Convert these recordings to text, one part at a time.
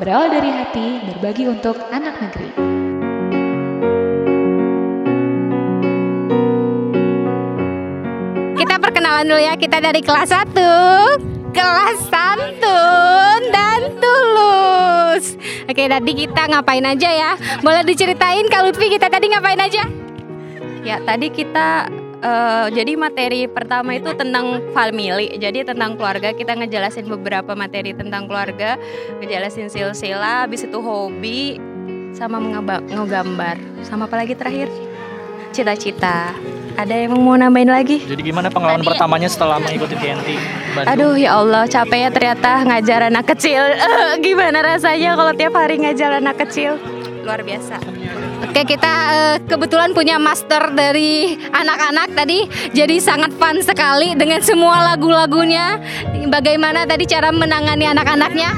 berawal dari hati, berbagi untuk anak negeri. Kita perkenalan dulu ya, kita dari kelas 1 Kelas santun dan tulus. Oke tadi kita ngapain aja ya? Boleh diceritain Kak Lutfi kita tadi ngapain aja? Ya, tadi kita eh, jadi materi pertama itu tentang family. Jadi tentang keluarga kita ngejelasin beberapa materi tentang keluarga, ngejelasin silsilah, habis itu hobi sama ngegambar. Sama apa lagi terakhir? Cita-cita. Ada yang mau nambahin lagi? Jadi gimana pengalaman pertamanya setelah mengikuti TNT? Bandung? Aduh ya Allah capek ya ternyata ngajar anak kecil Eh, Gimana rasanya kalau tiap hari ngajar anak kecil Luar biasa Oke kita eh, kebetulan punya master dari anak-anak tadi Jadi sangat fun sekali dengan semua lagu-lagunya Bagaimana tadi cara menangani anak-anaknya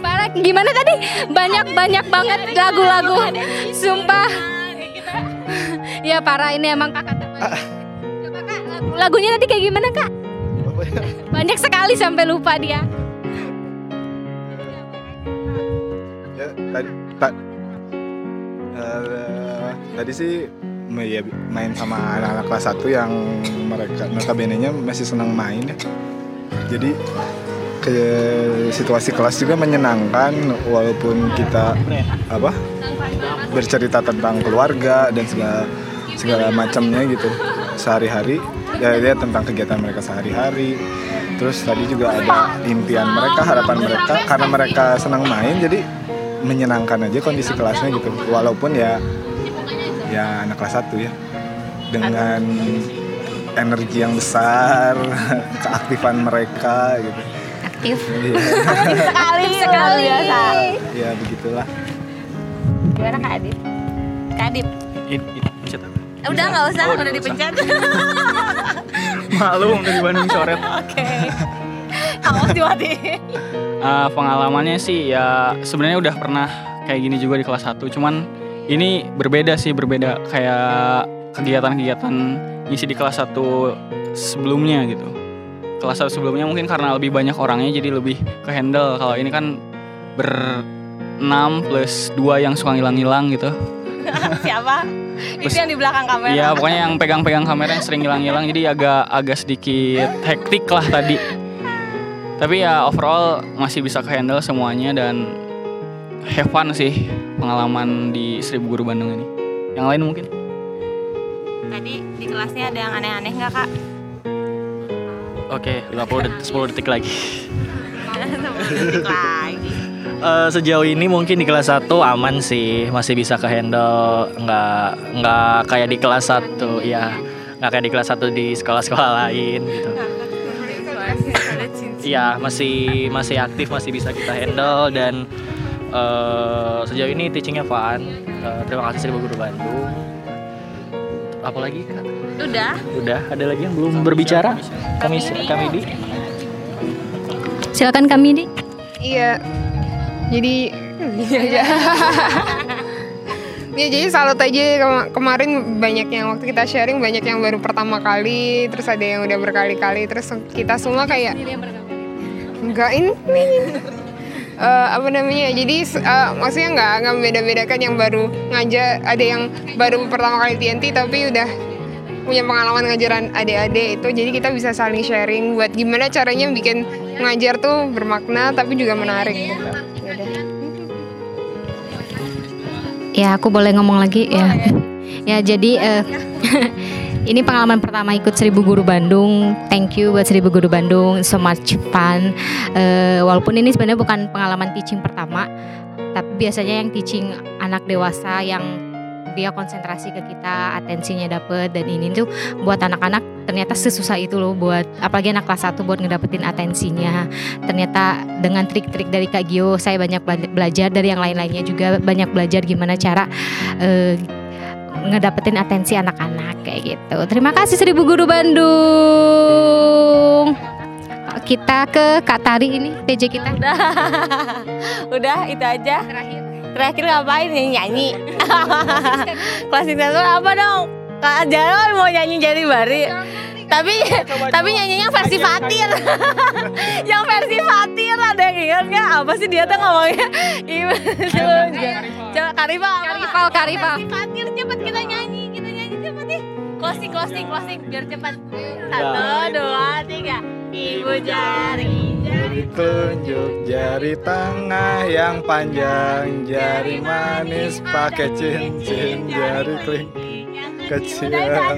Parah, gimana tadi? Banyak-banyak banget lagu-lagu Sumpah Ya parah ini emang kakak teman Coba kak lagu- lagunya tadi kayak gimana kak? Banyak sekali sampai lupa dia. Ya tadi ta- eh, tadi sih ya, main sama anak-anak kelas 1 yang mereka notabene-nya masih senang main ya. Jadi ke situasi kelas juga menyenangkan walaupun kita apa bercerita tentang keluarga dan segala segala macamnya gitu. Sehari-hari ya, ya tentang kegiatan mereka sehari-hari. Terus tadi juga ada impian mereka harapan mereka. Karena mereka senang main jadi menyenangkan aja kondisi kelasnya gitu. Walaupun ya ya anak kelas 1 ya. Dengan energi yang besar keaktifan mereka gitu. Aktif. Iya, sekali. Sekali ya begitulah. Gimana Kak Adit? Kak Adit? It- it- pencet apa? Udah nggak usah, Oh, udah dipencet. Malu dari Bandung coret. Oke. Awas dimatiin Eh, pengalamannya sih ya sebenarnya udah pernah kayak gini juga di kelas 1 cuman ini berbeda sih berbeda. Kayak kegiatan-kegiatan ngisi di kelas 1 sebelumnya gitu. Kelas 1 sebelumnya mungkin karena lebih banyak orangnya jadi lebih ke handle kalau ini kan ber 6 plus 2 yang suka ngilang-ngilang gitu Siapa? Itu yang di belakang kamera Iya pokoknya yang pegang-pegang kamera yang sering hilang-hilang jadi agak agak sedikit hektik lah tadi. Tapi ya overall masih bisa handle semuanya dan have fun sih pengalaman di Seribu Guru Bandung ini. Yang lain mungkin? Tadi di kelasnya ada yang aneh-aneh nggak Kak? Oke, 50 detik, 10 detik lagi. Detik lagi Eh, sejauh ini mungkin di kelas 1 aman sih, masih bisa ke handle, nggak nggak kayak di kelas 1 ya, nggak kayak di kelas 1 di sekolah-sekolah lain gitu. Iya, masih masih aktif, masih bisa kita handle dan eh, sejauh ini teachingnya fun. Eh, terima kasih Seribu Guru Bandung. Apalagi kak? Udah Udah, ada lagi yang belum berbicara? Kami kami di. Silakan kami di Iya. Jadi iya aja. Ya jadi salut aja kema- kemarin banyak yang waktu kita sharing banyak yang baru pertama kali, terus ada yang udah berkali-kali, terus kita semua kayak enggak ini Eh, apa namanya jadi eh, maksudnya nggak nggak beda-bedakan yang baru ngajar ada yang baru pertama kali TNT tapi udah punya pengalaman ngajaran adik-adik itu jadi kita bisa saling sharing buat gimana caranya bikin ngajar tuh bermakna tapi juga menarik gitu. Ya aku boleh ngomong lagi ya. Ya jadi eh, ini pengalaman pertama ikut Seribu Guru Bandung. Thank you buat Seribu Guru Bandung, so much fun. Eh, walaupun ini sebenarnya bukan pengalaman teaching pertama, tapi biasanya yang teaching anak dewasa yang dia konsentrasi ke kita, atensinya dapet dan ini tuh buat anak-anak ternyata sesusah itu loh buat apalagi anak kelas 1 buat ngedapetin atensinya. Ternyata dengan trik-trik dari Kak Gio saya banyak bela- belajar dari yang lain-lainnya juga banyak belajar gimana cara eh, ngedapetin atensi anak-anak kayak gitu. Terima kasih Seribu Guru Bandung. Kita ke Kak Tari ini PJ kita. Udah Udah itu aja Terakhir. Terakhir ngapain nyanyi nyanyi Closing statement apa dong? Kak Jarod mau nyanyi jadi bari tapi tapi nyanyinya versi Fatir. Yang versi Fatir ada yang ingat nggak? Apa sih dia tuh ngomongnya? Iya, coba. Karifal Karifal, Karifal. versi Fatir cepet kita nyanyi kita nyanyi cepet nih. Closing closing closing biar cepet. Satu dua tiga. Ibu jari Jari telunjuk, jari tengah yang panjang, jari manis pakai cincin, jari kelingking kecil. dadah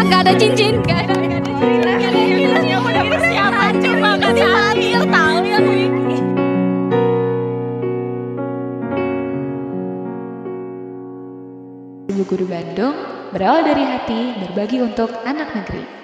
nggak ada cincin. Nggak ada cincin. Udah persiapan cuma kasih Ibu Guru Bandung berawal dari hati berbagi untuk anak negeri.